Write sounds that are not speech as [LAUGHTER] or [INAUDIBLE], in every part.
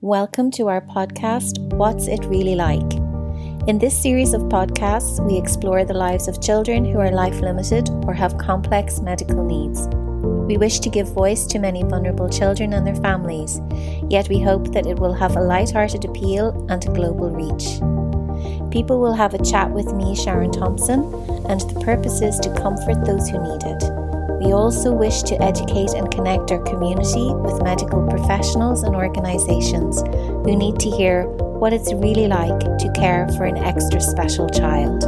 Welcome to our podcast, What's It Really Like? In this series of podcasts, we explore the lives of children who are life limited or have complex medical needs. We wish to give voice to many vulnerable children and their families, yet we hope that it will have a light-hearted appeal and a global reach. People will have a chat with me, Sharon Thompson, and the purpose is to comfort those who need it. We also wish to educate and connect our community with medical professionals and organisations who need to hear what it's really like to care for an extra special child.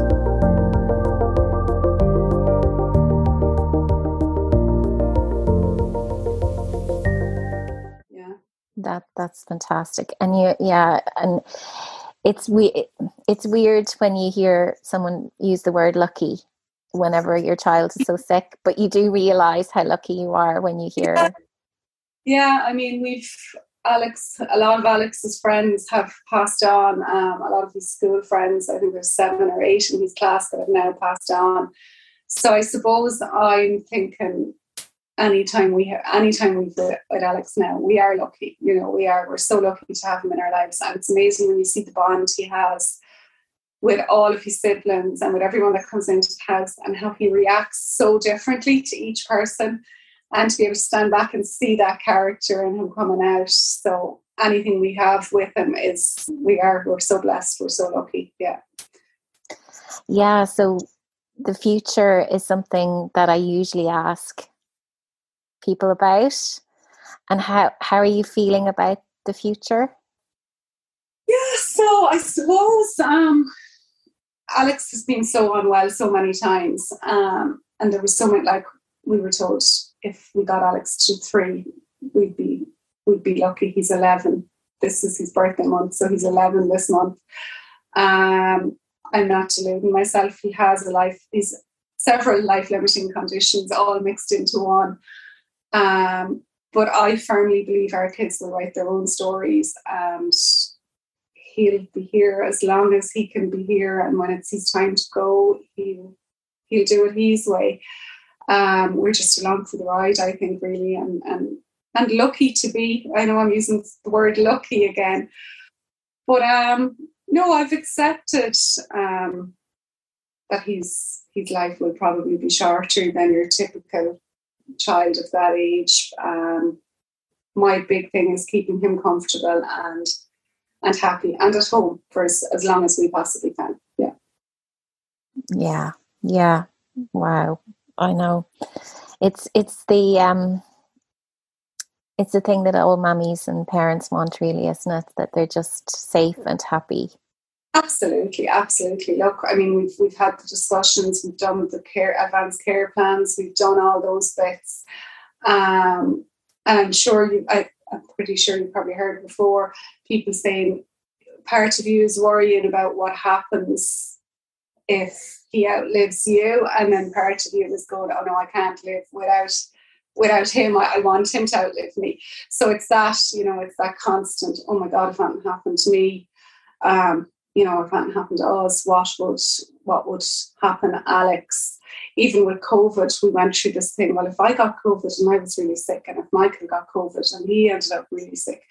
Yeah. That that's fantastic. And you yeah, and it's we it's weird when you hear someone use the word lucky whenever your child is so sick, but you do realize how lucky you are when you hear. Yeah, yeah I mean, we've Alex, a lot of Alex's friends have passed on. Um, a lot of his school friends, I think there's seven or eight in his class that have now passed on. So I suppose I'm thinking anytime we have anytime we've with, with Alex now, we are lucky. You know, we are we're so lucky to have him in our lives. And it's amazing when you see the bond he has with all of his siblings and with everyone that comes into the house and how he reacts so differently to each person and to be able to stand back and see that character and him coming out. So anything we have with him is we are we're so blessed we're so lucky yeah. Yeah so the future is something that i usually ask people about. And how how are you feeling about the future? Yeah so i suppose um Alex has been so unwell so many times, um, and there was so many. Like we were told, if we got Alex to three, we'd be we'd be lucky. He's eleven. This is his birthday month, so he's eleven this month. Um, I'm not deluding myself. He has a life. He's several life limiting conditions all mixed into one. Um, but I firmly believe our kids will write their own stories and he'll be here as long as he can be here, and when it's his time to go, he'll he'll do it his way. Um, we're just along for the ride, I think, really, and and and lucky to be. I know I'm using the word lucky again, but um, no, I've accepted um, that his his life will probably be shorter than your typical child of that age. Um, my big thing is keeping him comfortable and and happy and at home for as, as long as we possibly can. Yeah. Yeah. Yeah. Wow. I know. It's it's the um it's the thing that all mummies and parents want really, isn't it? That they're just safe and happy. Absolutely, absolutely. Look, I mean, we've we've had the discussions, we've done the care advanced care plans, we've done all those bits, um, and I'm sure you. I, I'm pretty sure you've probably heard before people saying part of you is worrying about what happens if he outlives you, and then part of you is going, "Oh no, I can't live without." Without him, I, I want him to outlive me. So it's that, you know, it's that constant. Oh my God, if that happened to me, um, you know, if that happened to us, what would what would happen, Alex? Even with COVID, we went through this thing. Well, if I got COVID and I was really sick, and if Michael got COVID and he ended up really sick,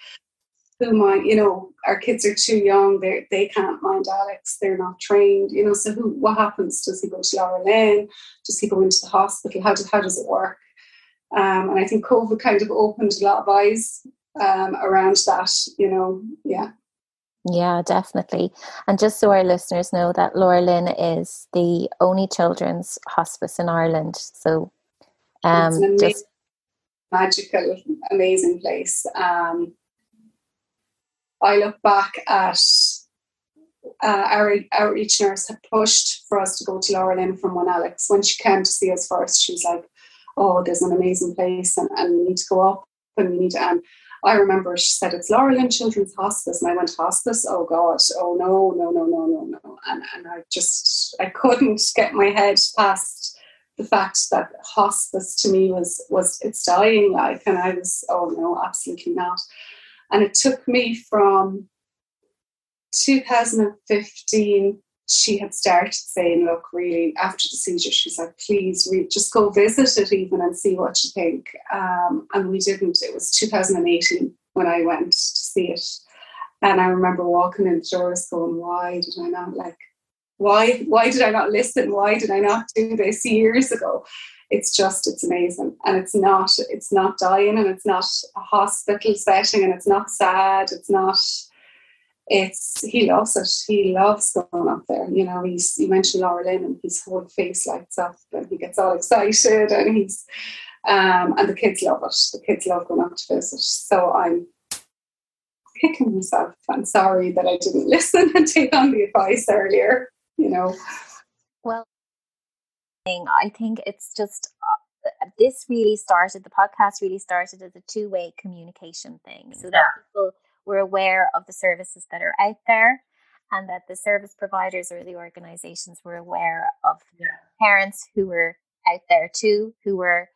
who mind? You know, our kids are too young. They they can't mind Alex. They're not trained. You know, so who? What happens? Does he go to Laura Lynn? Does he go into the hospital? How does how does it work? Um, and I think COVID kind of opened a lot of eyes um, around that. You know, yeah. Yeah, definitely. And just so our listeners know that Laura Lynn is the only children's hospice in Ireland. So um amazing, just magical, amazing place. Um, I look back at uh, our outreach nurse had pushed for us to go to Laura Lynn from when Alex, when she came to see us first, she was like, Oh, there's an amazing place and, and we need to go up and we need to. And I remember she said, It's Laura Lynn Children's Hospice. And I went, Hospice? Oh, God. Oh, no, no, no, no, no, no. And, and I just, I couldn't get my head past the fact that hospice to me was, was it's dying like. And I was, oh, no, absolutely not. And it took me from 2015 she had started saying, look, really, after the seizure, she's like, please, re- just go visit it even and see what you think. Um, and we didn't. It was 2018 when I went to see it. And I remember walking in the doors going, why did I not like, why, why did I not listen? Why did I not do this years ago? It's just, it's amazing. And it's not, it's not dying and it's not a hospital setting and it's not sad. It's not, it's, he loves it. He loves going up there. You know, he's, you mentioned Laura Lynn and his whole face lights up and he gets all excited and he's, um, and the kids love it. The kids love going up to visit. So I'm kicking myself. I'm sorry that I didn't [LAUGHS] listen and take on the advice earlier, you know. Well, I think it's just uh, this really started, the podcast really started as a two way communication thing so that people were aware of the services that are out there and that the service providers or the organizations were aware of yeah. parents who were out there too, who were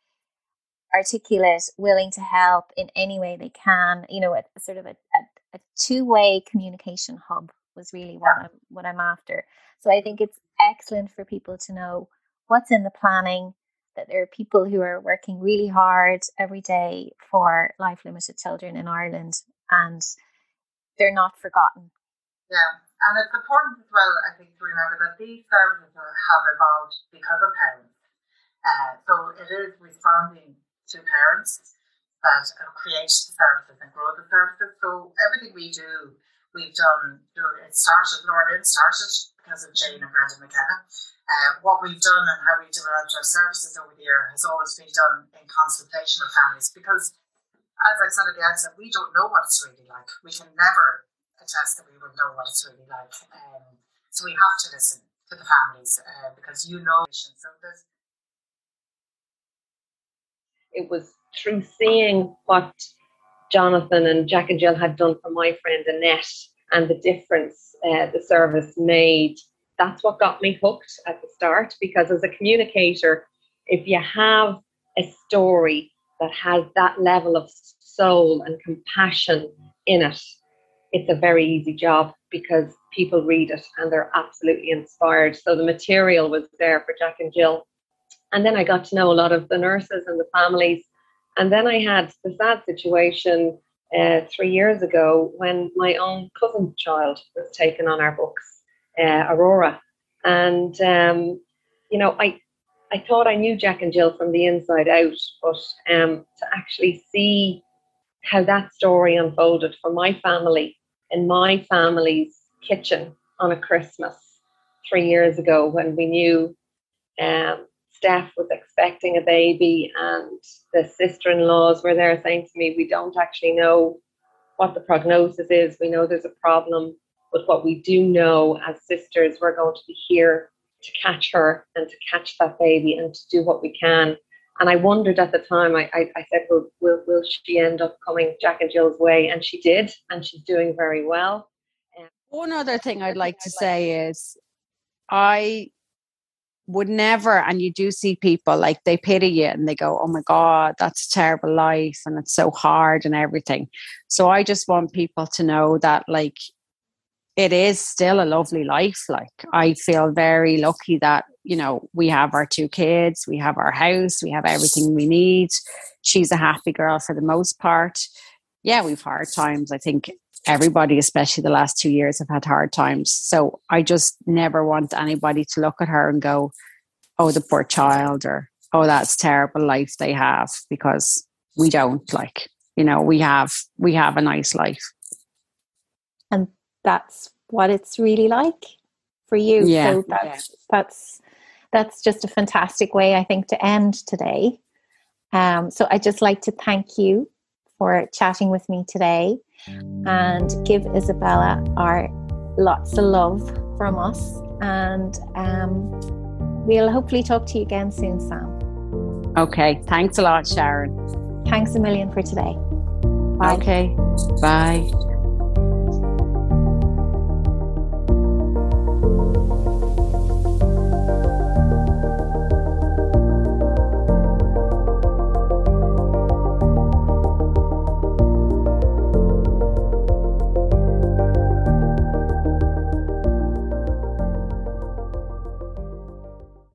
articulate, willing to help in any way they can, you know, a, a sort of a, a a two-way communication hub was really what I'm what I'm after. So I think it's excellent for people to know what's in the planning, that there are people who are working really hard every day for life limited children in Ireland and they're not forgotten. Yeah. And it's important as well, I think, to remember that these services have evolved because of parents. Uh, so it is responding to parents that create the services and grow the services. So everything we do, we've done. It started. Laura Lynn started because of Jane and Brendan McKenna. Uh, what we've done and how we've developed our services over the year has always been done in consultation with families because, as I said at the outset, we don't know what it's really like. We can never attest that we will know what it's really like. Um, so we have to listen to the families uh, because you know. So there's it was through seeing what Jonathan and Jack and Jill had done for my friend Annette and the difference uh, the service made. That's what got me hooked at the start because as a communicator, if you have a story that has that level of soul and compassion in it, it's a very easy job because people read it and they're absolutely inspired. So the material was there for Jack and Jill and then I got to know a lot of the nurses and the families. And then I had the sad situation uh, three years ago when my own cousin child was taken on our books, uh, Aurora. And, um, you know, I, I thought I knew Jack and Jill from the inside out, but um, to actually see how that story unfolded for my family in my family's kitchen on a Christmas three years ago when we knew um, Steph was expecting a baby, and the sister in laws were there saying to me, We don't actually know what the prognosis is. We know there's a problem, but what we do know as sisters, we're going to be here to catch her and to catch that baby and to do what we can. And I wondered at the time, I, I, I said, well, will, will she end up coming Jack and Jill's way? And she did, and she's doing very well. One other thing I'd like to say is I would never and you do see people like they pity you and they go oh my god that's a terrible life and it's so hard and everything so i just want people to know that like it is still a lovely life like i feel very lucky that you know we have our two kids we have our house we have everything we need she's a happy girl for the most part yeah we've hard times i think everybody, especially the last two years, have had hard times. So I just never want anybody to look at her and go, oh, the poor child, or oh, that's terrible life they have, because we don't like, you know, we have we have a nice life. And that's what it's really like for you. Yeah. So that's yeah. that's that's just a fantastic way, I think, to end today. Um, so I'd just like to thank you for chatting with me today and give Isabella our lots of love from us. And um, we'll hopefully talk to you again soon, Sam. Okay. Thanks a lot, Sharon. Thanks a million for today. Bye. Okay. Bye.